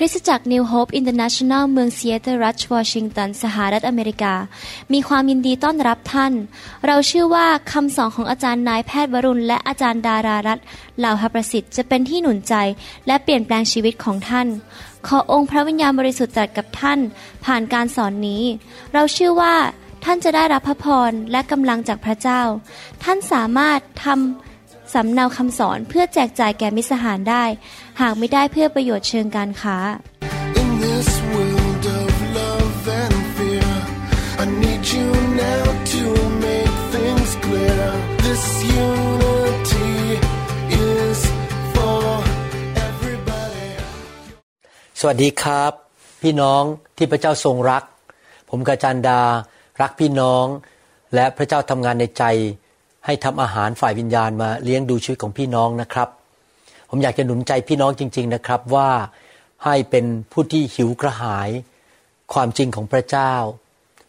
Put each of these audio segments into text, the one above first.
คริสตจักร New Hope International เมืองซีแอตเทิลรัฐวอชิงตัน สหรัฐอเมริกา มีความยินดีต้อนรับท่าน เราเชื่อว่าคำสอนของอาจารย์นายแพทย์วรุณ และอาจารย์ดารารัตน์เหล่าหประสิทธิ์จะเป็นที่หนุนใจ และเปลี่ยนแปลงชีวิตของท่าน ขอองค์พระวิญญาณบริสุทธิ์ตรัสกับท่าน ผ่านการสอนนี้ เราเชื่อว่าท่านจะได้รับพระพรและกำลังจากพระเจ้า ท่านสามารถทำ สำเนาคำสอนเพื่อแจกจ่ายแก่มิตรสหายได้ หากไม่ได้เพื่อประโยชน์เชิงการค้า In this world of love and fear, I need you now to make things clear. This unity is for everybody. สวัสดีครับ พี่น้องที่พระเจ้าทรงรัก ผมกาจันดา รักพี่น้อง และพระเจ้าทำงานในใจ ให้ทำอาหารฝ่ายวิญญาณมาเลี้ยงดูชีวิตของพี่น้องนะครับ ผมอยากจะหนุนใจพี่น้องจริง ๆนะครับว่าให้เป็นผู้ที่หิวกระหาย ความจริงของพระเจ้า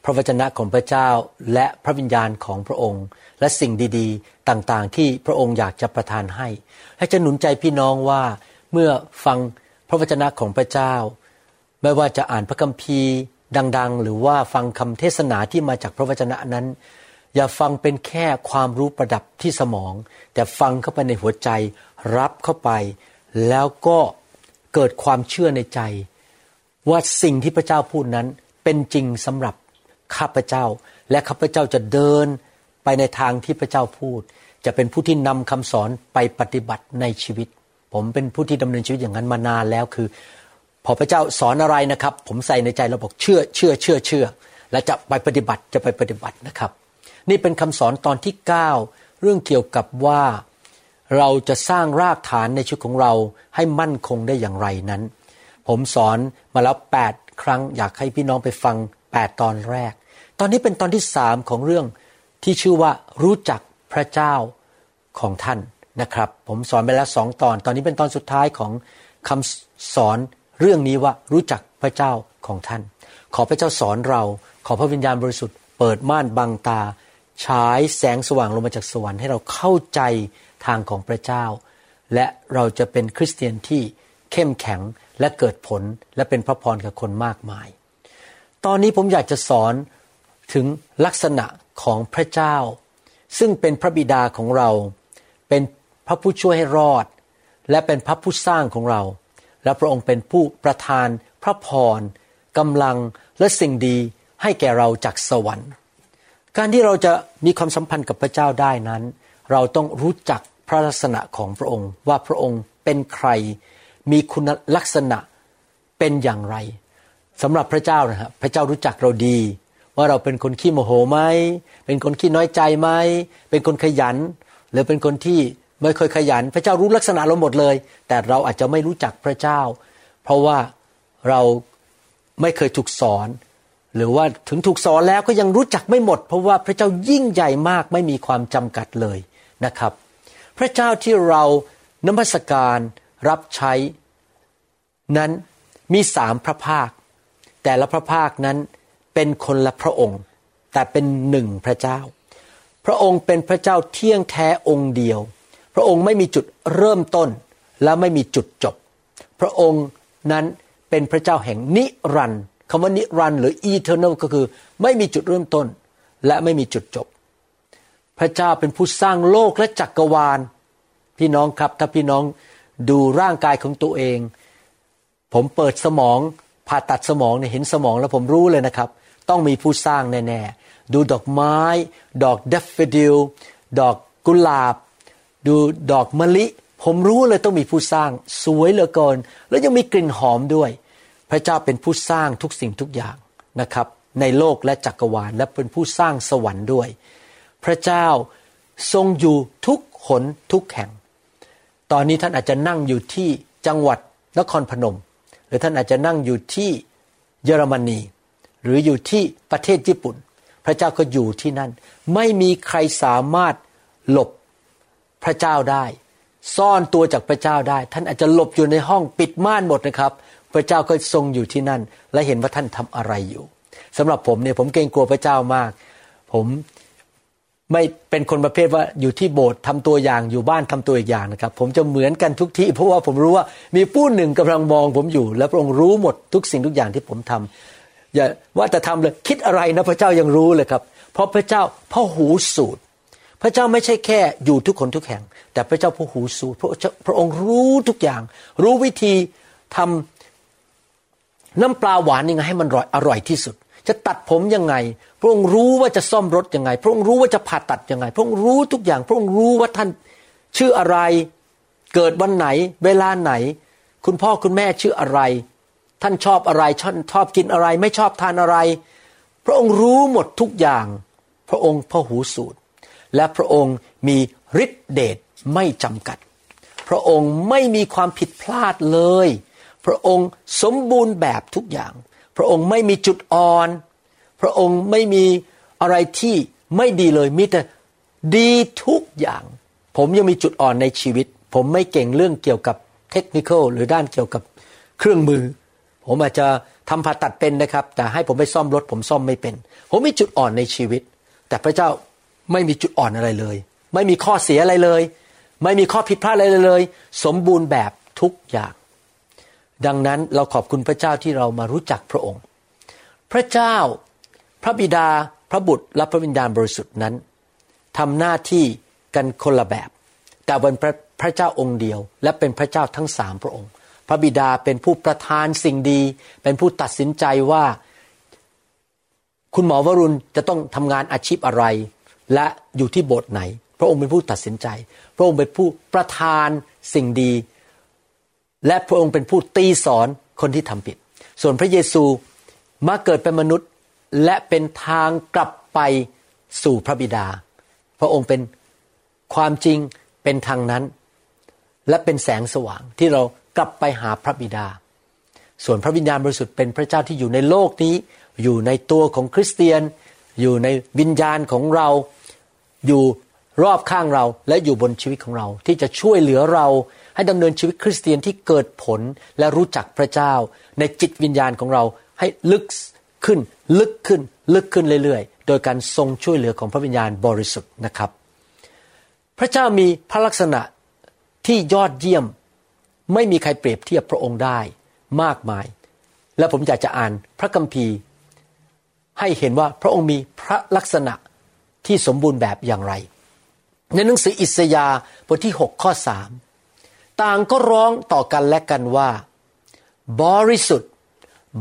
พระวจนะของพระเจ้าและพระวิญญาณของพระองค์ และสิ่งดีๆ ต่างๆ ที่พระองค์อยากจะประทานให้และจะหนุนใจพี่น้องว่าเมื่อฟังพระวจนะของพระเจ้า ไม่ว่าจะอ่านพระคัมภีร์ดัง ๆ หรือว่าฟังคำเทศนาที่มาจากพระวจนะนั้น อย่าฟังเป็นแค่ความรู้ประดับที่สมอง แต่ฟังเข้าไปในหัวใจ รับเข้าไป แล้วก็เกิดความเชื่อในใจ ว่าสิ่งที่พระเจ้าพูดนั้นเป็นจริงสำหรับข้าพเจ้า และข้าพเจ้าจะเดินไปในทางที่พระเจ้าพูด จะเป็นผู้ที่นำคำสอนไปปฏิบัติในชีวิต ผมเป็นผู้ที่ดำเนินชีวิตอย่างนั้นมานานแล้วคือ พอพระเจ้าสอนอะไรนะครับ ผมใส่ในใจเราบอกเชื่อเชื่อเชื่อเชื่อและจะไปปฏิบัติจะไปปฏิบัตินะครับ นี่เป็นคำสอนตอนที่ 9 เรื่องเกี่ยวกับว่าเราจะสร้างรากฐานในชีวิตของเราให้มั่นคงได้อย่างไรนั้น ผมสอนมาแล้ว 8 ครั้งอยากให้พี่น้องไปฟัง 8 ตอนแรก ตอนนี้เป็นตอนที่สามของเรื่องที่ชื่อว่ารู้จักพระเจ้าของท่านนะครับ ผมสอนไปแล้วสองตอน ตอนนี้เป็นตอนสุดท้ายของคำสอนเรื่องนี้ว่ารู้จักพระเจ้าของท่าน ขอพระเจ้าสอนเรา ขอพระวิญญาณบริสุทธิ์เปิดม่านบังตา ฉายแสงสว่างลงมาจากสวรรค์ให้เราเข้าใจทางของพระเจ้า และเราจะเป็นคริสเตียนที่เข้มแข็งและเกิดผลและเป็นพระพรกับคนมากมาย ตอนนี้ผมอยากจะสอนถึงลักษณะของพระเจ้า ซึ่งเป็นพระบิดาของเรา เป็นพระผู้ช่วยให้รอด และเป็นพระผู้สร้างของเรา และพระองค์เป็นผู้ประทาน พระพรกำลังและสิ่งดีให้แก่เราจากสวรรค์ การที่เราจะมีความสัมพันธ์กับพระเจ้าได้นั้น เราต้องรู้จักพระลักษณะของพระองค์ ว่าพระองค์เป็นใคร มีคุณลักษณะเป็นอย่างไรสำหรับพระเจ้านะฮะพระเจ้ารู้จักเราดี ว่าเราเป็นคนขี้โมโหไหมเป็นคนขี้น้อยใจไหมเป็นคนขยัน หรือเป็นคนที่ไม่เคยขยัน พระเจ้ารู้ลักษณะเราหมดเลย แต่เราอาจจะไม่รู้จักพระเจ้า เพราะว่าเราไม่เคยถูกสอน หรือว่าถึงถูกสอนแล้วก็ยังรู้จักไม่หมด เพราะว่าพระเจ้ายิ่งใหญ่มากไม่มีความจำกัดเลยนะครับ พระเจ้าที่เรานมัสการรับใช้ นั้นมีสามพระภาค แต่ละพระภาคนั้นเป็นคนละพระองค์ แต่เป็นหนึ่งพระเจ้า พระองค์เป็นพระเจ้าเที่ยงแท้องค์เดียว พระองค์ไม่มีจุดเริ่มต้นและไม่มีจุดจบ พระองค์นั้นเป็นพระเจ้าแห่งนิรันดร์ คำว่านิรันด์หรือ eternal ก็คือ ไม่มีจุดเริ่มต้น และไม่มีจุดจบ พระเจ้าเป็นผู้สร้างโลกและจักกรวาล พี่น้องครับ ถ้าพี่น้องดูร่างกายของตัวเอง ผมเปิดสมองผ่าตัดสมองเนี่ยเห็นสมองแล้วผมรู้เลยนะครับ ต้องมีผู้สร้างแน่ๆ ดูดอกไม้ ดอก daffodil ดอกกุหลาบ ดูดอกมะลิ ผมรู้เลยต้องมีผู้สร้าง สวยเหลือเกิน แล้วยังมีกลิ่นหอมด้วย พระเจ้าเป็นผู้สร้างทุกสิ่งทุกอย่างนะครับ ในโลกและจักรวาลและเป็นผู้สร้างสวรรค์ด้วย พระเจ้าทรงอยู่ทุกหนทุกแห่ง ตอนนี้ท่านอาจจะนั่งอยู่ที่จังหวัดนครพนม หรือท่านอาจจะนั่งอยู่ที่เยอรมนี หรืออยู่ที่ประเทศญี่ปุ่น พระเจ้าก็อยู่ที่นั่น ไม่มีใครสามารถหลบพระเจ้าได้ ซ่อนตัวจากพระเจ้าได้ ท่านอาจจะหลบอยู่ในห้องปิดม่านหมดนะครับ พระเจ้าก็ทรงอยู่ที่นั่น และเห็นว่าท่านทำอะไรอยู่สำหรับผมเนี่ยผมเกรงกลัวพระเจ้ามาก ผมไม่เป็นคนประเภทว่าอยู่ที่โบสถ์ทำตัวอย่างอยู่บ้านทำตัวอีกอย่างนะครับ ผมจะเหมือนกันทุกที่ เพราะว่าผมรู้ว่ามีผู้หนึ่งกำลังมองผมอยู่ และพระองค์รู้หมดทุกสิ่งทุกอย่างที่ผมทำอย่าว่าแต่ทำเลยคิดอะไรนะพระเจ้ายังรู้เลยครับ เพราะพระเจ้าพ่อหูสูตร พระเจ้าไม่ใช่แค่อยู่ทุกคนทุกแห่ง แต่พระเจ้าพ่อหูสูตรพระพระองค์รู้ทุกอย่าง รู้วิธีทำ น้ำปลาหวานยังไงให้มันอร่อยอร่อยที่สุด จะตัดผมยังไง พระองค์รู้ว่าจะซ่อมรถยังไง พระองค์รู้ว่าจะผ่าตัดยังไง พระองค์รู้ทุกอย่าง พระองค์รู้ว่าท่านชื่ออะไร เกิดวันไหน เวลาไหน คุณพ่อคุณแม่ชื่ออะไร ท่านชอบอะไรชอบชอบกินอะไร ไม่ชอบทานอะไร พระองค์รู้หมดทุกอย่าง พระองค์พระหูสูตร และพระองค์มีฤทธิเดชไม่จำกัด พระองค์ไม่มีความผิดพลาดเลย พระองค์สมบูรณ์แบบทุกอย่าง พระองค์ไม่มีจุดอ่อน พระองค์ไม่มีอะไรที่ไม่ดีเลยมีแต่ดีทุกอย่าง ผมยังมีจุดอ่อนในชีวิต ผมไม่เก่งเรื่องเกี่ยวกับเทคนิคหรือด้านเกี่ยวกับเครื่องมือ ผมอาจจะทำผ่าตัดเป็นนะครับ แต่ให้ผมไปซ่อมรถ ผมซ่อมไม่เป็น ผมมีจุดอ่อนในชีวิต แต่พระเจ้าไม่มีจุดอ่อนอะไรเลย ไม่มีข้อเสียอะไรเลย ไม่มีข้อผิดพลาดอะไรเลย สมบูรณ์แบบทุกอย่าง ดังนั้นเราขอบคุณพระเจ้าที่เรามารู้จักพระองค์ พระเจ้า พระบิดา พระบุตร และพระวิญญาณบริสุทธิ์นั้นทำหน้าที่กันคนละแบบ แต่เป็นพระพระเจ้าองค์เดียว และเป็นพระเจ้าทั้งสามพระองค์ พระบิดาเป็นผู้ประทานสิ่งดี เป็นผู้ตัดสินใจว่า คุณหมอวรุณจะต้องทำงานอาชีพอะไร และอยู่ที่โบสถ์ไหน พระองค์เป็นผู้ตัดสินใจ พระองค์เป็นผู้ประทานสิ่งดี และพระองค์เป็นผู้ตีสอนคนที่ทำผิด ส่วนพระเยซูมาเกิดเป็นมนุษย์และเป็นทางกลับไปสู่พระบิดา พระองค์เป็นความจริงเป็นทางนั้น และเป็นแสงสว่างที่เรากลับไปหาพระบิดา ส่วนพระวิญญาณบริสุทธิ์เป็นพระเจ้าที่อยู่ในโลกนี้ อยู่ในตัวของคริสเตียน อยู่ในวิญญาณของเรา อยู่รอบข้างเราและอยู่บนชีวิตของเรา ที่จะช่วยเหลือเรา ให้ดำเนินชีวิตคริสเตียนที่เกิดผลและรู้จักพระเจ้า ในจิตวิญญาณของเราให้ลึกขึ้นลึกขึ้นลึกขึ้นเรื่อยๆ โดยการทรงช่วยเหลือของพระวิญญาณบริสุทธิ์นะครับ พระเจ้ามีพระลักษณะที่ยอดเยี่ยม ไม่มีใครเปรียบเทียบพระองค์ได้มากมาย และผมอยากจะอ่านพระคัมภีร์ ให้เห็นว่าพระองค์มีพระลักษณะที่สมบูรณ์แบบอย่างไร ในหนังสืออิสยาห์บทที่ 6 ข้อ 3 ต่างก็ร้องต่อกันและกันว่า บริสุทธิ์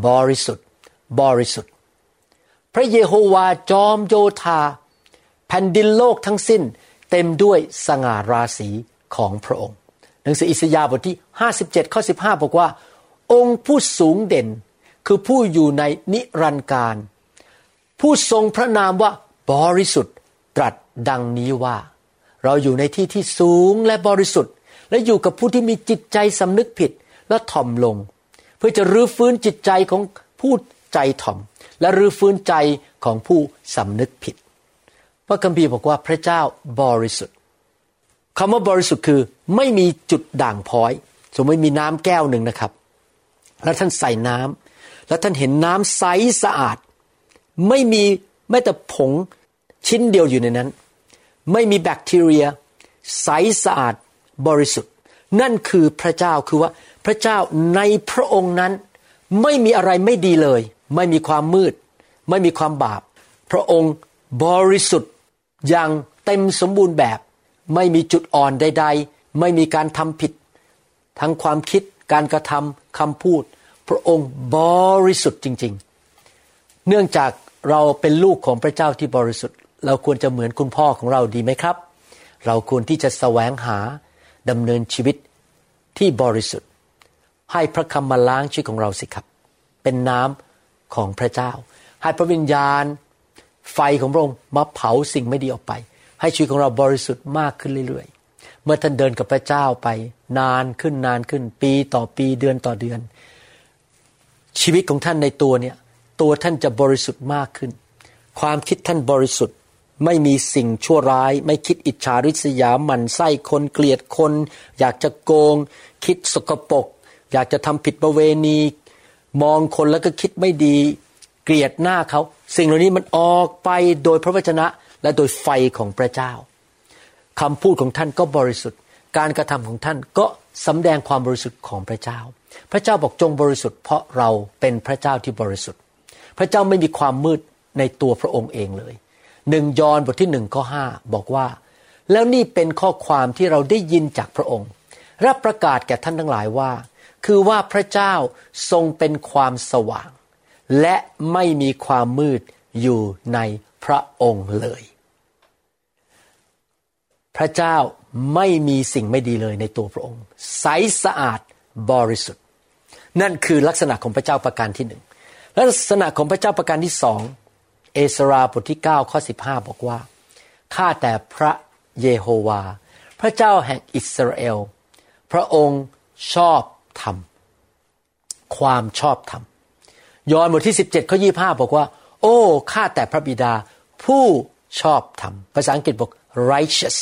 บริสุทธิ์ บริสุทธิ์ พระเยโฮวาจอมโยธา แผ่นดินโลกทั้งสิ้นเต็มด้วยสง่าราศีของพระองค์ หนังสืออิสยาห์บทที่ 57 ข้อ 15 บอกว่า องค์ผู้สูงเด่นคือผู้อยู่ในนิรันดร์การ ผู้ทรงพระนามว่าบริสุทธิ์ตรัสดังนี้ว่า เราอยู่ในที่ที่สูงและบริสุทธิ์ และอยู่กับผู้ที่มีจิตใจสำนึกผิดและถ่อมลง เพื่อจะรื้อฟื้นจิตใจของผู้ใจถ่อม และรื้อฟื้นใจของผู้สำนึกผิด พระคัมภีร์บอกว่าพระเจ้าบริสุทธิ์คำว่าบริสุทธิ์คือไม่มีจุดด่างพร้อย สมมติมีน้ำแก้วหนึ่งนะครับ แล้วท่านใส่น้ำแล้วท่านเห็นน้ำใสสะอาด ไม่มีแม้แต่ผงชิ้นเดียวอยู่ในนั้น ไม่มีแบคทีเรีย ใสสะอาด บริสุทธิ์ นั่นคือพระเจ้าคือว่าพระเจ้าในพระองค์นั้น ไม่มีอะไรไม่ดีเลย ไม่มีความมืด ไม่มีความบาป พระองค์บริสุทธิ์อย่างเต็มสมบูรณ์แบบ ไม่มีจุดอ่อนใด ๆ ไม่มีการทำผิด ทั้งความคิดการกระทำคำพูด พระองค์บริสุทธิ์จริง ๆ เนื่องจากเราเป็นลูกของพระเจ้าที่บริสุทธิ์ เราควรจะเหมือนคุณพ่อของเราดีไหมครับ เราควรที่จะแสวงหา ดำเนินชีวิตที่บริสุทธิ์ ให้พระคำมาล้างชีวิตของเราสิครับ เป็นน้ำของพระเจ้า ให้พระวิญญาณ ไฟของพระองค์มาเผาสิ่งไม่ดีออกไป ให้ชีวิตของเราบริสุทธิ์มากขึ้นเรื่อยๆ เมื่อท่านเดินกับพระเจ้าไปนานขึ้นนานขึ้น ปีต่อปีเดือนต่อเดือน ชีวิตของท่านในตัวเนี่ยตัวท่านจะบริสุทธิ์มากขึ้น ความคิดท่านบริสุทธิ์ ไม่มีสิ่งชั่วร้าย ไม่คิดอิจฉาริษยาหมันไส้คนเกลียดคน อยากจะโกง คิดสกปรกอยากจะทำผิดประเวณี มองคนแล้วก็คิดไม่ดี เกลียดหน้าเขา สิ่งเหล่านี้มันออกไปโดยพระวจนะและโดยไฟของพระเจ้าคำพูดของท่านก็บริสุทธิ์ การกระทำของท่านก็สำแดงความบริสุทธิ์ของพระเจ้า พระเจ้าบอกจงบริสุทธิ์ เพราะเราเป็นพระเจ้าที่บริสุทธิ์ พระเจ้าไม่มีความมืดในตัวพระองค์เองเลย หนึ่งยอห์นบทที่หนึ่งข้อห้าบอกว่า แล้วนี่เป็นข้อความที่เราได้ยินจากพระองค์ รับประกาศแก่ท่านทั้งหลายว่า คือว่าพระเจ้าทรงเป็นความสว่าง และไม่มีความมืดอยู่ในพระองค์เลย พระเจ้าไม่มีสิ่งไม่ดีเลยในตัวพระองค์ ใสสะอาดบริสุทธิ์ นั่นคือลักษณะของพระเจ้าประการที่หนึ่งลักษณะของพระเจ้าประการที่สอง เอสราบทที่ 9 ข้อ 15 บอกว่า ข้าแต่พระเยโฮวา พระเจ้าแห่งอิสราเอล พระองค์ชอบธรรม ความชอบธรรม ยอห์นบทที่ 17 ข้อ 25 บอกว่า โอ้ ข้าแต่พระบิดา ผู้ชอบธรรม ภาษาอังกฤษบอก righteous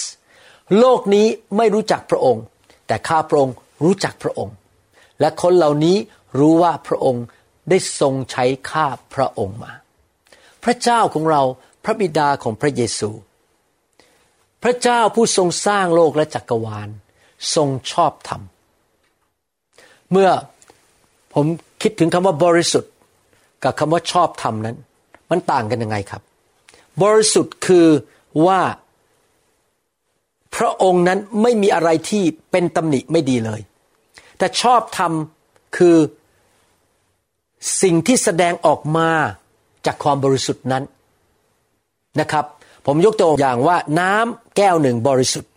โลกนี้ไม่รู้จักพระองค์ แต่ข้าพระองค์รู้จักพระองค์ และคนเหล่านี้รู้ว่าพระองค์ได้ทรงใช้ข้าพระองค์มา พระเจ้าของเราพระบิดาของพระเยซู พระเจ้าผู้ทรงสร้างโลกและจักรวาล ทรงชอบธรรม เมื่อผมคิดถึงคำว่าบริสุทธิ์ กับคำว่าชอบธรรมนั้น มันต่างกันยังไงครับ บริสุทธิ์คือว่าพระองค์นั้นไม่มีอะไรที่เป็นตำหนิไม่ดีเลย แต่ชอบธรรมคือสิ่งที่แสดงออกมา จากความบริสุทธิ์นั้นนะครับ ผมยกตัวอย่างว่าน้ำแก้วหนึ่งบริสุทธิ์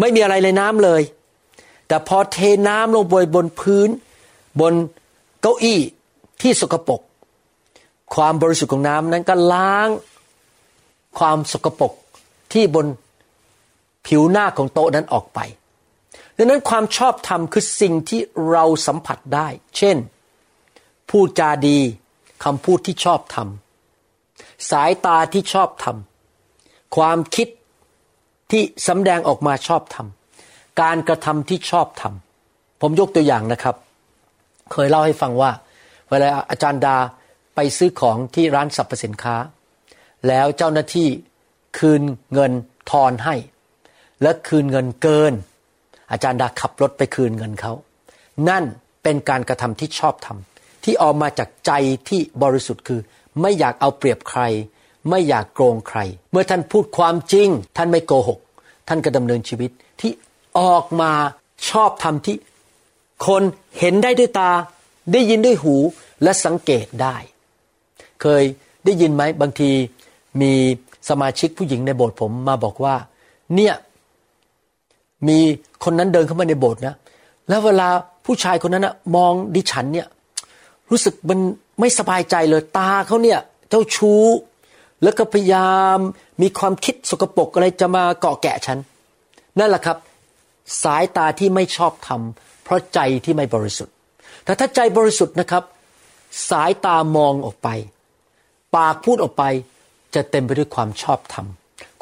ไม่มีอะไรเลยน้ำเลย แต่พอเทน้ำลงบนบนพื้น บนเก้าอี้ที่สกปรกความบริสุทธิ์ของน้ำนั้นก็ล้างความสกปรกที่บนผิวหน้าของโต๊ะนั้นออกไปดังนั้นความชอบธรรมคือสิ่งที่เราสัมผัสได้ เช่น พูดจาดี คำพูดที่ชอบธรรมสายตาที่ชอบธรรมความคิดที่สำแดงออกมาชอบธรรมการกระทำที่ชอบธรรมผมยกตัวอย่างนะครับ เคยเล่าให้ฟังว่า เวลาอาจารย์ดาไปซื้อของที่ร้านสรรพสินค้า แล้วเจ้าหน้าที่คืนเงินทอนให้ และคืนเงินเกิน อาจารย์ดาขับรถไปคืนเงินเขา นั่นเป็นการกระทำที่ชอบทำ ที่ออกมาจากใจที่บริสุทธิ์คือ ไม่อยากเอาเปรียบใคร ไม่อยากโกงใคร เมื่อท่านพูดความจริง ท่านไม่โกหก ท่านก็ดำเนินชีวิตที่ออกมาชอบทำที่คนเห็นได้ด้วยตา ได้ยินด้วยหูและสังเกตได้ เคยได้ยินไหมบางทีมีสมาชิกผู้หญิงในโบสถ์ผมมาบอกว่า เนี่ยมีคนนั้นเดินเข้ามาในโบสถ์นะ แล้วเวลาผู้ชายคนนั้นนะมองดิฉันเนี่ย รู้สึกมันไม่สบายใจเลยตาเขาเนี่ยเจ้าชู้ แล้วก็พยายามมีความคิดสกปรกอะไรจะมาเกาะแกะฉัน นั่นแหละครับ สายตาที่ไม่ชอบทำเพราะใจที่ไม่บริสุทธิ์ แต่ถ้าใจบริสุทธิ์นะครับ สายตามองออกไป ปากพูดออกไปจะเต็มไปด้วยความชอบธรรม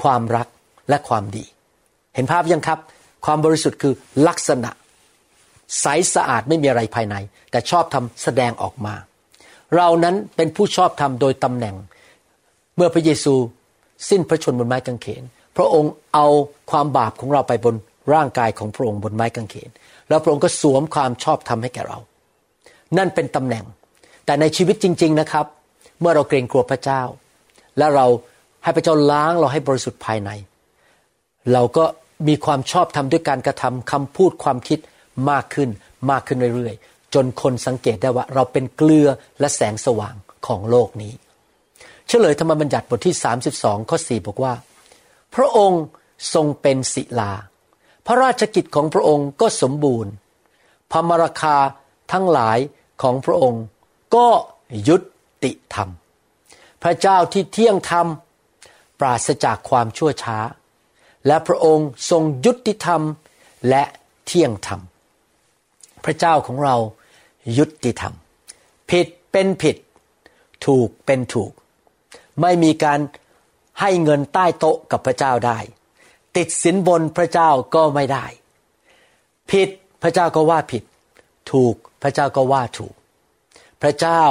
ความรักและความดี เห็นภาพยังครับ ความบริสุทธิ์คือลักษณะ ใสสะอาดไม่มีอะไรภายใน แต่ชอบทำแสดงออกมา เรานั้นเป็นผู้ชอบทำโดยตำแหน่ง เมื่อพระเยซูสิ้นพระชนบนไม้กางเขน พระองค์เอาความบาปของเราไปบนร่างกายของพระองค์บนไม้กางเขน แล้วพระองค์ก็สวมความชอบธรรมให้แก่เรา นั่นเป็นตำแหน่ง แต่ในชีวิตจริง ๆนะครับ เมื่อเราเกรงกลัวพระเจ้า และเราให้พระเจ้าล้างเราให้บริสุทธิ์ภายใน เราก็มีความชอบธรรมด้วยการกระทำคำพูดความคิด มากขึ้นมากขึ้นเรื่อยๆ จนคนสังเกตได้ว่าเราเป็นเกลือและแสงสว่างของโลกนี้ เฉลยธรรมบัญญัติบทที่ 32 ข้อ 4 บอกว่า พระองค์ทรงเป็นศิลา พระราชกิจของพระองค์ก็สมบูรณ์ พระมราคาทั้งหลายของพระองค์ก็ยุติธรรม พระเจ้าที่เที่ยงธรรม ปราศจากความชั่วช้า และพระองค์ทรงยุติธรรมและเที่ยงธรรม พระเจ้าของเรายุติธรรม ผิดเป็นผิด ถูกเป็นถูก ไม่มีการให้เงินใต้โต๊ะกับพระเจ้าได้ ติดสินบนพระเจ้าก็ไม่ได้ ผิดพระเจ้าก็ว่าผิด ถูกพระเจ้าก็ว่าถูก พระเจ้า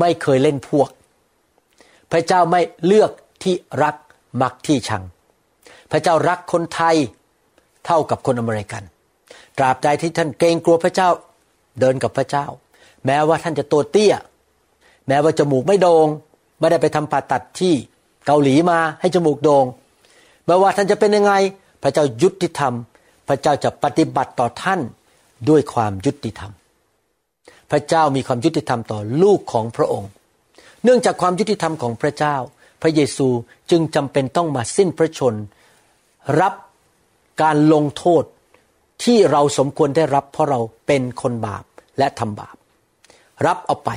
ไม่เคยเล่นพวก พระเจ้าไม่เลือกที่รักมักที่ชัง พระเจ้ารักคนไทยเท่ากับคนอเมริกัน ตราบใดที่ท่านเกรงกลัวพระเจ้าเดินกับพระเจ้า แม้ว่าท่านจะตัวเตี้ย แม้ว่าจมูกไม่โดง่งไม่ได้ไปทำผ่าตัดที่เกาหลีมาให้จมูกโดง่งไม่ว่าท่านจะเป็นยังไง พระเจ้ายุติธรรม พระเจ้าจะปฏิบัติต่อท่านด้วยความยุติธรรม พระเจ้ามีความยุติธรรมต่อลูกของพระองค์ เนื่องจากความยุติธรรมของพระเจ้า พระเยซูจึงจำเป็นต้องมาสิ้นพระชน รับการลงโทษ ที่เราสมควรได้รับ เพราะเราเป็นคนบาปและทำบาป รับเอาไป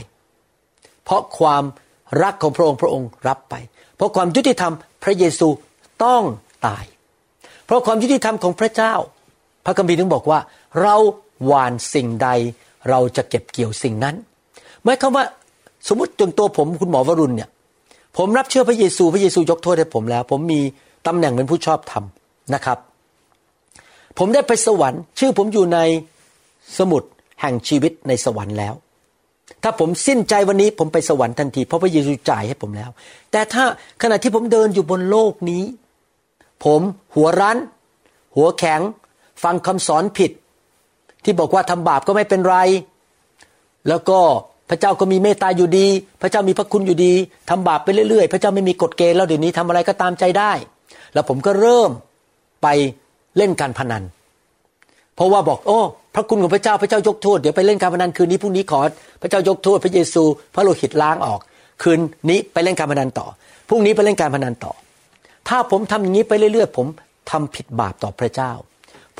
เพราะความรักของพระองค์พระองค์รับไป เพราะความยุติธรรมพระเยซูต้องตาย เพราะความยุติธรรมของพระเจ้า พระคัมภีร์ถึงบอกว่า เราหวานสิ่งใด เราจะเก็บเกี่ยวสิ่งนั้นหมายความว่าสมมติจนตัวผมคุณหมอวรุณเนี่ย ผมรับเชื่อพระเยซู พระเยซูยกโทษให้ผมแล้ว ผมมีตำแหน่งเป็นผู้ชอบธรรมนะครับ ผมได้ไปสวรรค์ ชื่อผมอยู่ในสมุดแห่งชีวิตในสวรรค์แล้ว ถ้าผมสิ้นใจวันนี้ผมไปสวรรค์ทันที เพราะพระเยซูจ่ายให้ผมแล้ว แต่ถ้าขณะที่ผมเดินอยู่บนโลกนี้ ผมหัวรั้น หัวแข็ง ฟังคำสอนผิด ที่บอกว่าทำบาปก็ไม่เป็นไร แล้วก็พระเจ้าก็มีเมตตาอยู่ดี พระเจ้ามีพระคุณอยู่ดีทำบาปไปเรื่อยๆ พระเจ้าไม่มีกฎเกณฑ์แล้วเดี๋ยวนี้ทำอะไรก็ตามใจได้ แล้วผมก็เริ่มไป เล่นการพนัน เพราะว่าบอกโอ้ พระคุณของพระเจ้าพระเจ้ายกโทษเดี๋ยวไปเล่นการพนันคืนนี้พรุ่งนี้ขอพระเจ้ายกโทษพระเยซู พระโลหิตล้างออก คืนนี้ไปเล่นการพนันต่อพรุ่งนี้ไปเล่นการพนันต่อ ถ้าผมทำอย่างนี้ไปเรื่อยๆ ผมทำผิดบาปต่อพระเจ้า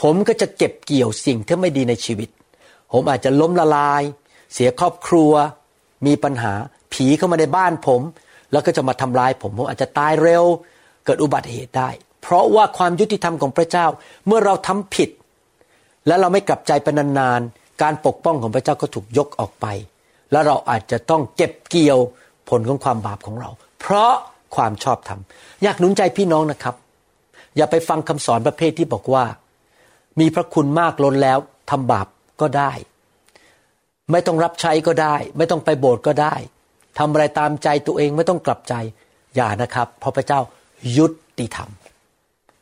ผมก็จะเก็บเกี่ยวสิ่งที่ไม่ดีในชีวิต ผมอาจจะล้มละลาย เสียครอบครัว มีปัญหาผีเข้ามาในบ้านผม แล้วก็จะมาทำร้ายผม ผมอาจจะตายเร็ว เกิดอุบัติเหตุได้ เพราะว่าความยุติธรรมของพระเจ้าเมื่อเราทำผิด และเราไม่กลับใจเป็นนานๆการปกป้องของพระเจ้าก็ถูกยกออกไป แล้วเราอาจจะต้องเก็บเกี่ยวผลของความบาปของเรา เพราะความชอบธรรมอยากหนุนใจพี่น้องนะครับ อย่าไปฟังคำสอนประเภทที่บอกว่า มีพระคุณมากล้นแล้วทำบาปก็ได้ ไม่ต้องรับใช้ก็ได้ ไม่ต้องไปโบสถ์ก็ได้ทำอะไรตามใจตัวเองไม่ต้องกลับใจอย่านะครับเพราะพระเจ้ายุติธรรม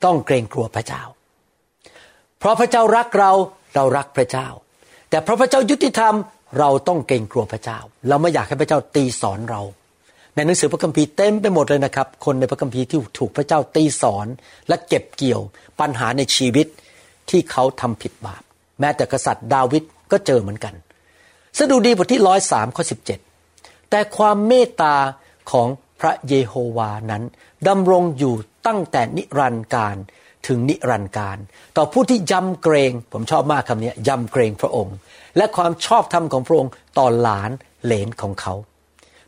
ต้องเกรงกลัวพระเจ้า เพราะพระเจ้ารักเราเรารักพระเจ้า แต่เพราะพระเจ้ายุติธรรมเราต้องเกรงกลัวพระเจ้า เราไม่อยากให้พระเจ้าตีสอนเรา ในหนังสือพระคัมภีร์เต็มไปหมดเลยนะครับ คนในพระคัมภีร์ที่ถูกพระเจ้าตีสอน และเก็บเกี่ยวปัญหาในชีวิตที่เขาทำผิดบาป แม้แต่กษัตริย์ดาวิดก็เจอเหมือนกันสดุดีบทที่ร้อยสามข้อสิบเจ็ดแต่ความเมตตาของพระเยโฮวานั้นดำรงอยู่ ตั้งแต่นิรันดร์การถึงนิรันดร์การ ต่อผู้ที่ยำเกรง ผมชอบมากคำนี้ยำเกรงพระองค์ และความชอบธรรมของพระองค์ต่อหลานเหลนของเขา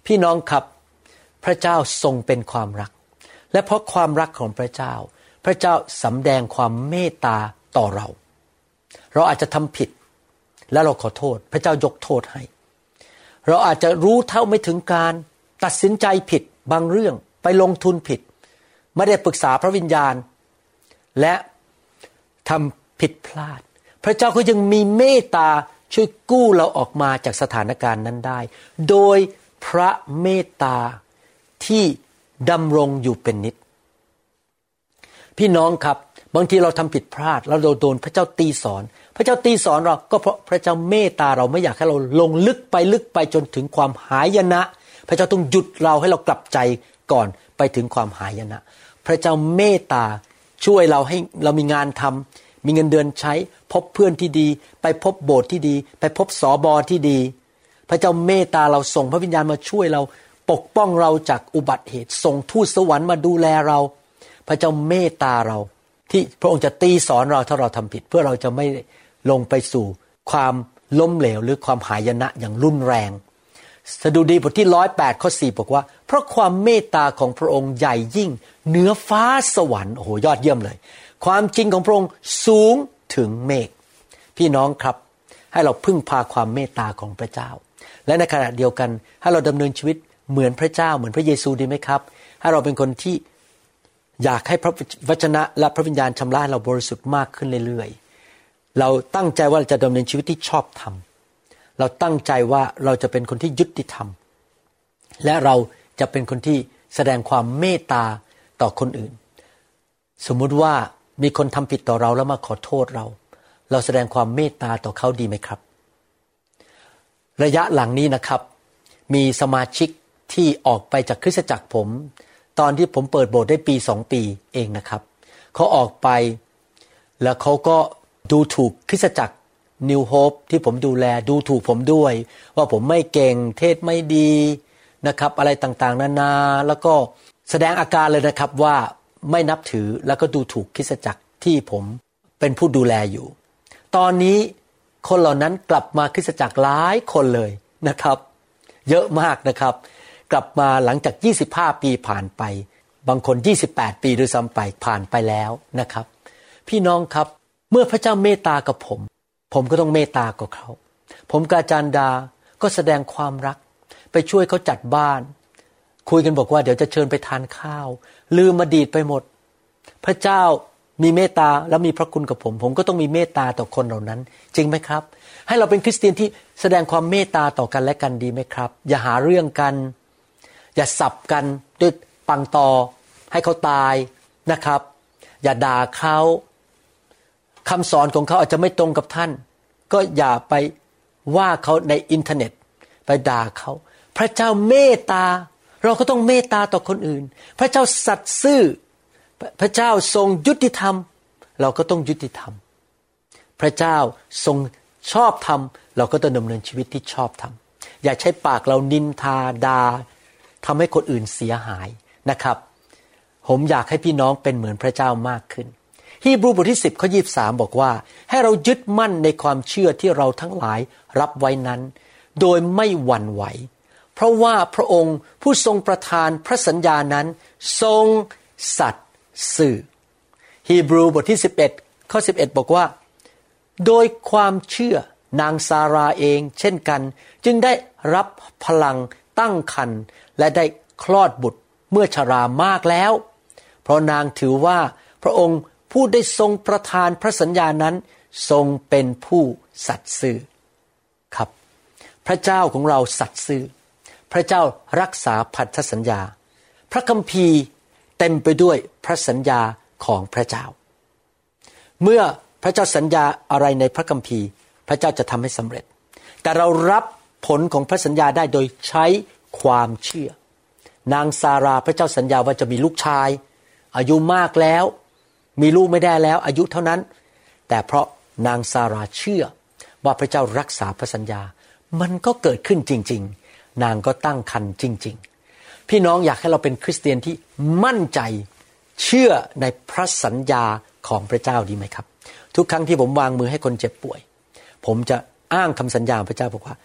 พี่น้องครับพระเจ้าทรงเป็นความรัก และเพราะความรักของพระเจ้า พระเจ้าสำแดงความเมตตาต่อเรา เราอาจจะทำผิด แล้วเราขอโทษ พระเจ้ายกโทษให้ เราอาจจะรู้เท่าไม่ถึงการ ตัดสินใจผิดบางเรื่องไปลงทุนผิด ไม่ได้ปรึกษาพระวิญญาณ และทำผิดพลาด พระเจ้าก็ยังมีเมตตาช่วยกู้เราออกมาจากสถานการณ์นั้นได้ โดยพระเมตตาที่ดำรงอยู่เป็นนิดพี่น้องครับบางทีเราทำผิดพลาดแล้วเราโดนพระเจ้าตีสอน พระเจ้าตีสอนเราก็เพราะพระเจ้าเมตตาเราไม่อยากให้เราลงลึกไปลึกไปจนถึงความหายนะ พระเจ้าต้องหยุดเราให้เรากลับใจก่อนไปถึงความหายนะ ระเจ้าเมตตาช่วยเราให้เรามีงานทำมีเงินเดือนใช้ พบเพื่อนที่ดี ไปพบโบสถ์ที่ดี ไปพบสอบอที่ดี พระเจ้าเมตตาเราส่งพระวิญญาณมาช่วยเราปกป้องเราจากอุบัติเหตุ ส่งทูตสวรรค์มาดูแลเรา พระเจ้าเมตตาเรา ที่พระองค์จะตีสอนเราถ้าเราทำผิด เพื่อเราจะไม่ลงไปสู่ความล้มเหลวหรือความหายนะอย่างรุนแรง สดุดีบทที่ร้อยแปดข้อสี่บอกว่า เพราะความเมตตาของพระองค์ใหญ่ยิ่ง เหนือฟ้าสวรรค์โอ้โหยอดเยี่ยมเลย ความจริงของพระองค์สูงถึงเมฆพี่น้องครับ ให้เราพึ่งพาความเมตตาของพระเจ้า และในขณะเดียวกัน ให้เราดำเนินชีวิตเหมือนพระเจ้าเหมือนพระเยซูดีไหมครับ ให้เราเป็นคนที่อยากให้พระวจนะและพระวิญญาณชำระเราบริสุทธิ์มากขึ้นเรื่อยๆ เราตั้งใจว่าจะดำเนินชีวิตที่ชอบธรรม เราตั้งใจว่าเราจะเป็นคนที่ยุติธรรม และเราจะเป็นคนที่แสดงความเมตตาต่อคนอื่น สมมุติว่ามีคนทำผิดต่อเราแล้วมาขอโทษเรา เราแสดงความเมตตาต่อเขาดีไหมครับ ระยะหลังนี้นะครับ มีสมาชิกที่ออกไปจากคริสตจักรผม ตอนที่ผมเปิดโบสถ์ได้ปีสองปีเองนะครับเขาออกไป แล้วเขาก็ดูถูกคริสตจักร นิวโฮปที่ผมดูแลดูถูกผมด้วย ว่าผมไม่เก่งเทศไม่ดีนะครับ อะไรต่างๆ นานาแล้วก็แสดงอาการเลยนะครับว่าไม่นับถือแล้วก็ดูถูกคริสจักรที่ผมเป็นผู้ดูแลอยู่ ตอนนี้คนเหล่านั้นกลับมาคริสจักรหลายคนเลยนะครับ เยอะมากนะครับ กลับมาหลังจาก 25 ปีผ่านไป บางคน 28 ปีด้วยซ้ำไปผ่านไปแล้วนะครับ พี่น้องครับเมื่อพระเจ้าเมตตากับผม ผมก็ต้องเมตตากับเขา ผมกาจารดาก็แสดงความรัก ไปช่วยเขาจัดบ้าน คุยกันบอกว่าเดี๋ยวจะเชิญไปทานข้าว ลืมมาดีดไปหมด พระเจ้ามีเมตตาแล้วมีพระคุณกับผม ผมก็ต้องมีเมตตาต่อคนเหล่านั้น จริงไหมครับ ให้เราเป็นคริสเตียนที่แสดงความเมตตาต่อกันและกันดีไหมครับ อย่าหาเรื่องกัน อย่าสับกันด้วยปังตอให้เขาตายนะครับ อย่าด่าเขา คำสอนของเขาอาจจะไม่ตรงกับท่าน ก็อย่าไปว่าเขาในอินเทอร์เน็ต ไปด่าเขา พระเจ้าเมตตา เราก็ต้องเมตตาต่อคนอื่น พระเจ้าสัตย์ซื่อ พระเจ้าทรงยุติธรรม เราก็ต้องยุติธรรม พระเจ้าทรงชอบธรรม เราก็ต้องดำเนินชีวิตที่ชอบธรรม อย่าใช้ปากเรานินทาด่าทำให้คนอื่นเสียหายนะครับ ผมอยากให้พี่น้องเป็นเหมือนพระเจ้ามากขึ้น ฮีบรูบทที่10ข้อ23 บอกว่า ให้เรายึดมั่นในความเชื่อที่เราทั้งหลายรับไว้นั้น โดยไม่หวั่นไหว เพราะว่าพระองค์ผู้ทรงประทานพระสัญญานั้น ทรงสัตย์ซื่อฮีบรูบทที่ 11 ข้อ 11 บอกว่า โดยความเชื่อนางซาราเอง เช่นกัน จึงได้รับพลังตั้งคันและได้คลอดบุตรเมื่อชรามากแล้ว เพราะนางถือว่าพระองค์ ผู้ได้ทรงประทานพระสัญญานั้น ทรงเป็นผู้สัตย์ซื่อครับ พระเจ้าของเราสัตย์ซื่อ พระเจ้ารักษาพันธสัญญา พระคัมภีร์เต็มไปด้วยพระสัญญาของพระเจ้า เมื่อพระเจ้าสัญญาอะไรในพระคัมภีร์ พระเจ้าจะทำให้สำเร็จ แต่เรารับผลของพระสัญญาได้โดยใช้ความเชื่อ นางซาราพระเจ้าสัญญาว่าจะมีลูกชาย อายุมากแล้ว มีลูกไม่ได้แล้วอายุเท่านั้น แต่เพราะนางซาราเชื่อ ว่าพระเจ้ารักษาพระสัญญา มันก็เกิดขึ้นจริง ๆ นางก็ตั้งครรภ์จริง ๆ พี่น้องอยากให้เราเป็นคริสเตียนที่มั่นใจเชื่อในพระสัญญาของพระเจ้าดีไหมครับ ทุกครั้งที่ผมวางมือให้คนเจ็บป่วย ผมจะอ้างคำสัญญาพระเจ้าบอกว่า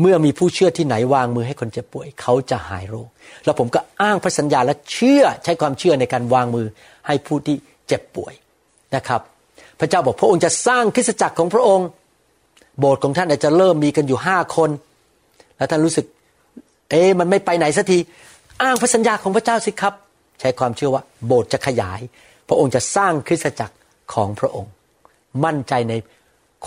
เมื่อมีผู้เชื่อที่ไหนวางมือให้คนเจ็บป่วย เขาจะหายโรค แล้วผมก็อ้างพระสัญญาและเชื่อใช้ความเชื่อในการวางมือให้ผู้ที่ เจ็บป่วยนะครับ พระเจ้าบอกพระองค์จะสร้างคริสตจักรของพระองค์ โบสถ์ของท่านอาจจะเริ่มมีกันอยู่ห้าคน แล้วท่านรู้สึก เอ๊มันไม่ไปไหนสักทีอ้างพระสัญญาของพระเจ้าสิครับ ใช้ความเชื่อว่า โบสถ์จะขยาย พระองค์จะสร้างคริสตจักรของพระองค์ มั่นใจใน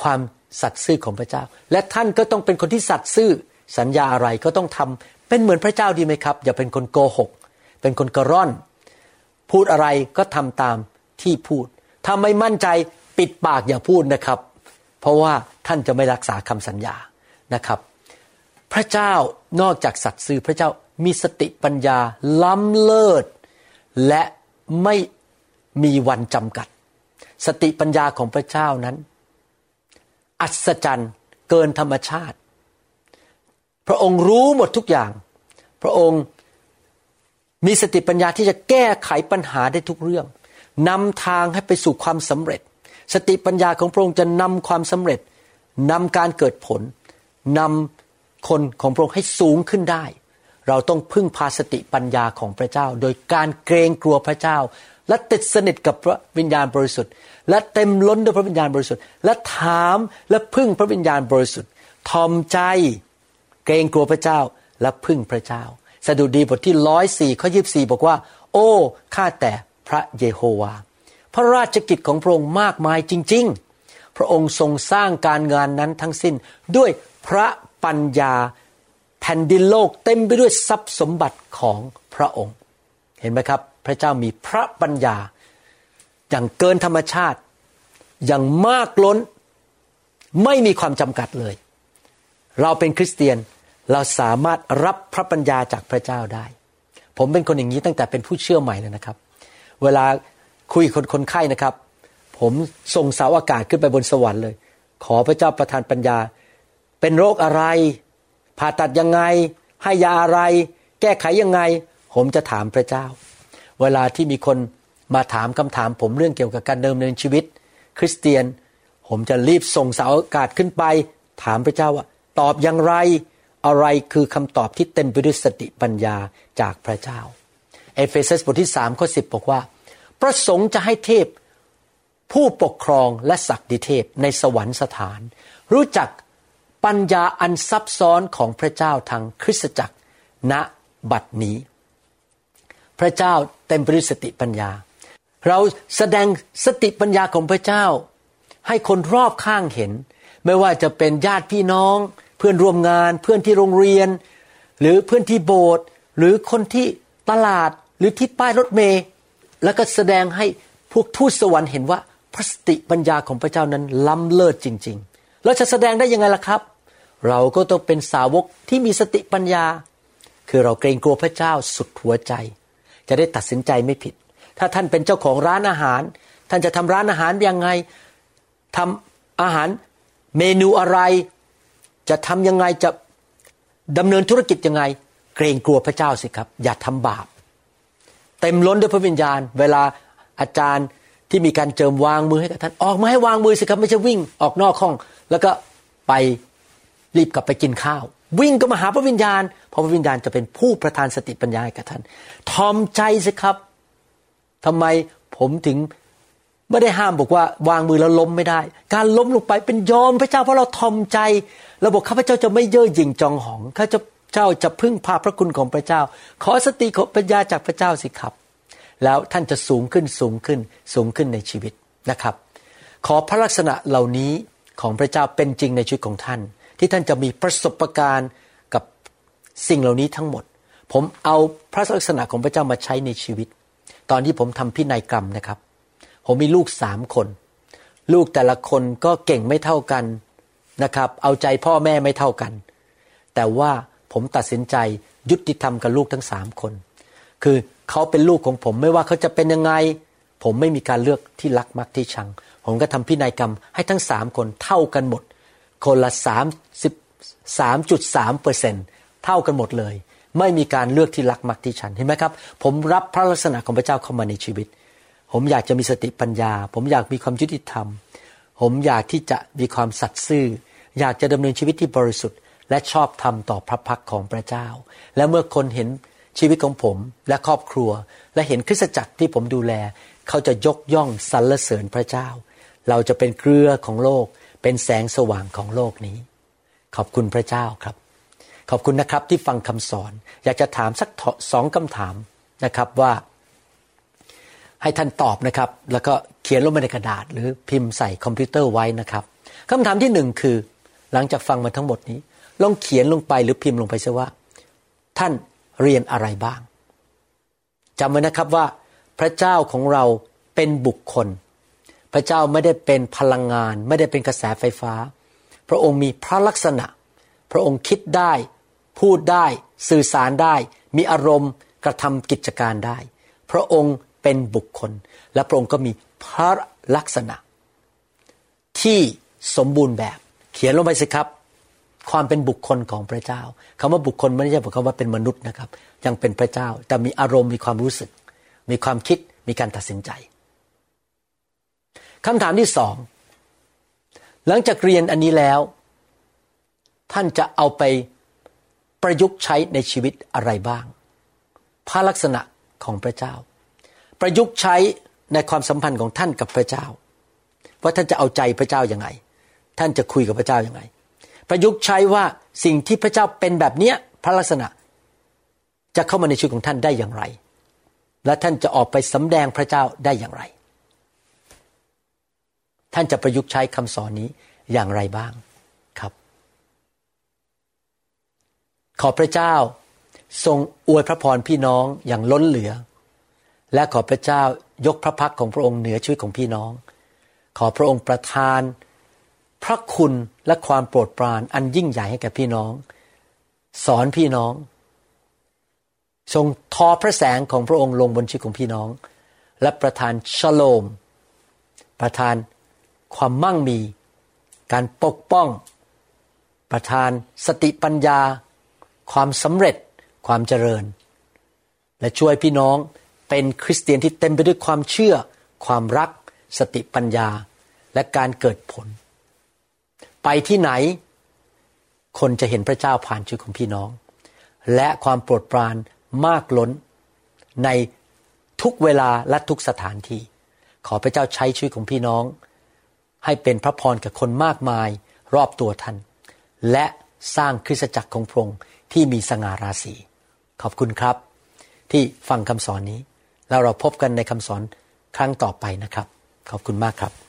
ความสัตย์ซื่อของพระเจ้า และท่านก็ต้องเป็นคนที่สัตย์ซื่อสัญญาอะไรก็ต้องทำเป็นเหมือนพระเจ้าดีไหมครับ อย่าเป็นคนโกหก เป็นคนกระร่อน พูดอะไรก็ทำตาม ที่พูด ถ้าไม่มั่นใจปิดปากอย่าพูดนะครับ เพราะว่าท่านจะไม่รักษาคำสัญญานะครับ พระเจ้านอกจากสัตย์ซื่อพระเจ้ามีสติปัญญาล้ำเลิศ และไม่มีวันจำกัด สติปัญญาของพระเจ้านั้น อัศจรรย์เกินธรรมชาติ พระองค์รู้หมดทุกอย่าง พระองค์มีสติปัญญาที่จะแก้ไขปัญหาได้ทุกเรื่อง นำทางให้ไปสู่ความสำเร็จ สติปัญญาของพระองค์จะนำความสำเร็จนำการเกิดผลนำคนของพระองค์ให้สูงขึ้นได้ เราต้องพึ่งพาสติปัญญาของพระเจ้า โดยการเกรงกลัวพระเจ้า และติดสนิทกับพระวิญญาณบริสุทธิ์ และเต็มล้นด้วยพระวิญญาณบริสุทธิ์ และถามและพึ่งพระวิญญาณบริสุทธิ์ทอมใจเกรงกลัวพระเจ้าและพึ่งพระเจ้า สดุดีบทที่ร้อยสี่ข้อยีบสี่บอกว่า โอ้ข้าแต่ พระเยโฮวา พระราชกิจของพระองค์มากมายจริง ๆ พระองค์ทรงสร้างการงานนั้นทั้งสิ้นด้วยพระปัญญาแผ่นดินโลกเต็มไปด้วยทรัพย์สมบัติของพระองค์ เห็นไหมครับ พระเจ้ามีพระปัญญา อย่างเกินธรรมชาติ อย่างมากล้นไม่มีความจำกัดเลย เราเป็นคริสเตียนเราสามารถรับพระปัญญาจากพระเจ้าได้ ผมเป็นคนอย่างนี้ตั้งแต่เป็นผู้เชื่อใหม่เลยนะครับ เวลาคุยคนคนไข้นะครับ ผมส่งเสาอากาศขึ้นไปบนสวรรค์เลย ขอพระเจ้าประทานปัญญา เป็นโรคอะไร ผ่าตัดยังไง ให้ยาอะไร แก้ไขยังไง ผมจะถามพระเจ้า เวลาที่มีคนมาถามคำถามผมเรื่องเกี่ยวกับการเดิมเนินชีวิต คริสเตียน ผมจะรีบส่งเสาอากาศขึ้นไป ถามพระเจ้าว่า ตอบอย่างไรอะไรคือคำตอบที่เต็มไปด้วยสติปัญญาจากพระเจ้า เอเฟซัสบทที่3ข้อ10บอกว่า ประสงค์จะให้เทพผู้ปกครองและศักดิเทพในสวรรคสถาน รู้จักปัญญาอันซับซ้อนของพระเจ้าทางคริสตจักร ณบัดนี้ พระเจ้าเต็มไปด้วยสติปัญญา เราแสดงสติปัญญาของพระเจ้า ให้คนรอบข้างเห็น ไม่ว่าจะเป็นญาติพี่น้อง เพื่อนร่วมงาน เพื่อนที่โรงเรียน หรือเพื่อนที่โบสถ์หรือคนที่ตลาด หรือที่ป้ายรถเมล์แล้วก็แสดงให้พวกทูตสวรรค์เห็นว่าพระสติปัญญาของพระเจ้านั้นล้ำเลิศจริง ๆ เราจะแสดงได้ยังไงล่ะครับ เราก็ต้องเป็นสาวกที่มีสติปัญญา คือเราเกรงกลัวพระเจ้าสุดหัวใจ จะได้ตัดสินใจไม่ผิด ถ้าท่านเป็นเจ้าของร้านอาหาร ท่านจะทำร้านอาหารยังไงทำอาหารเมนูอะไร จะทำยังไงจะดำเนินธุรกิจยังไง เกรงกลัวพระเจ้าสิครับ อย่าทำบาป เต็มล้นด้วยพระวิญญาณ เวลาอาจารย์ที่มีการเจิมวางมือให้กับท่านออกมาให้วางมือสิครับไม่ใช่วิ่งออกนอกห้อง แล้วก็ไปรีบกลับไปกินข้าว วิ่งก็มาหาพระวิญญาณเพราะพระวิญญาณจะเป็นผู้ประทานสติปัญญาให้กับท่าน ทอมใจสิครับทำไมผมถึงไม่ได้ห้ามบอกว่าวางมือแล้วล้มไม่ได้ การล้มลงไปเป็นยอมพระเจ้าเพราะเราทอมใจเราบอกข้าพเจ้าจะไม่เย่อหยิ่งจองหองข้า เจ้าจะพึ่งพาพระคุณของพระเจ้า ขอสติขอปัญญาจากพระเจ้าสิครับ แล้วท่านจะสูงขึ้นสูงขึ้นสูงขึ้นในชีวิตนะครับ ขอพระลักษณะเหล่านี้ของพระเจ้าเป็นจริงในชีวิตของท่าน ที่ท่านจะมีประสบการณ์กับสิ่งเหล่านี้ทั้งหมด ผมเอาพระลักษณะของพระเจ้ามาใช้ในชีวิต ตอนที่ผมทำพินัยกรรมนะครับ ผมมีลูกสามคน ลูกแต่ละคนก็เก่งไม่เท่ากันนะครับ เอาใจพ่อแม่ไม่เท่ากัน แต่ว่า ผมตัดสินใจยุติธรรมกับลูกทั้งสามคน คือเขาเป็นลูกของผมไม่ว่าเขาจะเป็นยังไง ผมไม่มีการเลือกที่รักมักที่ชัง ผมก็ทำพินัยกรรมให้ทั้งสามคนเท่ากันหมด คนละสามสิบสามจุดสามเปอร์เซ็นเท่ากันหมดเลย ไม่มีการเลือกที่รักมักที่ชังเห็นไหมครับ ผมรับพระลักษณะของพระเจ้าเข้ามาในชีวิต ผมอยากจะมีสติปัญญา ผมอยากมีความยุติธรรม ผมอยากที่จะมีความสัตย์ซื่อ อยากจะดำเนินชีวิตที่บริสุทธิ์ และชอบธรรมต่อพระพักของพระเจ้า และเมื่อคนเห็นชีวิตของผมและครอบครัว และเห็นคริสตจักรที่ผมดูแล เขาจะยกย่องสรรเสริญพระเจ้า เราจะเป็นเกลือของโลก เป็นแสงสว่างของโลกนี้ ขอบคุณพระเจ้าครับ ขอบคุณนะครับที่ฟังคำสอน อยากจะถามสักสองคำถามนะครับว่า ให้ท่านตอบนะครับ แล้วก็เขียนลงไปในกระดาษ หรือพิมพ์ใส่คอมพิวเตอร์ไว้นะครับคำถามที่หนึ่งคือ หลังจากฟังมาทั้งหมดนี้ ลองเขียนลงไปหรือพิมพ์ลงไปซะว่า ท่านเรียนอะไรบ้างจำไว้นะครับว่า พระเจ้าของเราเป็นบุคคล พระเจ้าไม่ได้เป็นพลังงาน ไม่ได้เป็นกระแสไฟฟ้า พระองค์มีพระลักษณะ พระองค์คิดได้ พูดได้ สื่อสารได้ มีอารมณ์กระทำกิจการได้ พระองค์เป็นบุคคล และพระองค์ก็มีพระลักษณะ ที่สมบูรณ์แบบ เขียนลงไปสิครับ ความเป็นบุคคลของพระเจ้าคำว่าบุคคลไม่ใช่หมายความว่าเป็นมนุษย์นะครับ ยังเป็นพระเจ้า แต่มีอารมณ์มีความรู้สึก มีความคิดมีการตัดสินใจคำถามที่สองหลังจากเรียนอันนี้แล้ว ท่านจะเอาไปประยุกต์ใช้ในชีวิตอะไรบ้างพระลักษณะของพระเจ้า ประยุกต์ใช้ในความสัมพันธ์ของท่านกับพระเจ้าว่าท่านจะเอาใจพระเจ้ายัางไง ท่านจะคุยกับพระเจ้ายัางไง ประยุกต์ใช้ว่าสิ่งที่พระเจ้าเป็นแบบเนี้ยพระลักษณะ จะเข้ามาในชีวิตของท่านได้อย่างไร และท่านจะออกไปสำแดงพระเจ้าได้อย่างไร ท่านจะประยุกต์ใช้คำสอนนี้อย่างไรบ้างครับ ขอพระเจ้าทรงอวยพระพรพี่น้องอย่างล้นเหลือ และขอพระเจ้ายกพระพักของพระองค์เหนือชีวิตของพี่น้อง ขอพระองค์ประทาน พระคุณและความโปรดปรานอันยิ่งใหญ่ให้แก่พี่น้อง สอนพี่น้อง ทรงทอพระแสงของพระองค์ลงบนชีวิตของพี่น้อง และประทานชโลม ประทานความมั่งมี การปกป้อง ประทานสติปัญญา ความสำเร็จความเจริญ และช่วยพี่น้องเป็นคริสเตียนที่เต็มไปด้วยความเชื่อ ความรัก สติปัญญา และการเกิดผล ไปที่ไหน คนจะเห็นพระเจ้าผ่านชีวิตของพี่น้อง และความโปรดปรานมากล้นในทุกเวลาและทุกสถานที่ ขอพระเจ้าใช้ชีวิตของพี่น้อง ให้เป็นพระพรกับคนมากมายรอบตัวท่าน และสร้างคริสตจักรของพระองค์ที่มีสง่าราศีขอบคุณครับ ที่ฟังคำสอนนี้ แล้วเราพบกันในคำสอนครั้งต่อไปนะครับ ขอบคุณมากครับ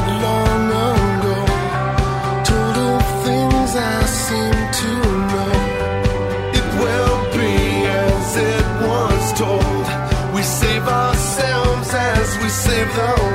though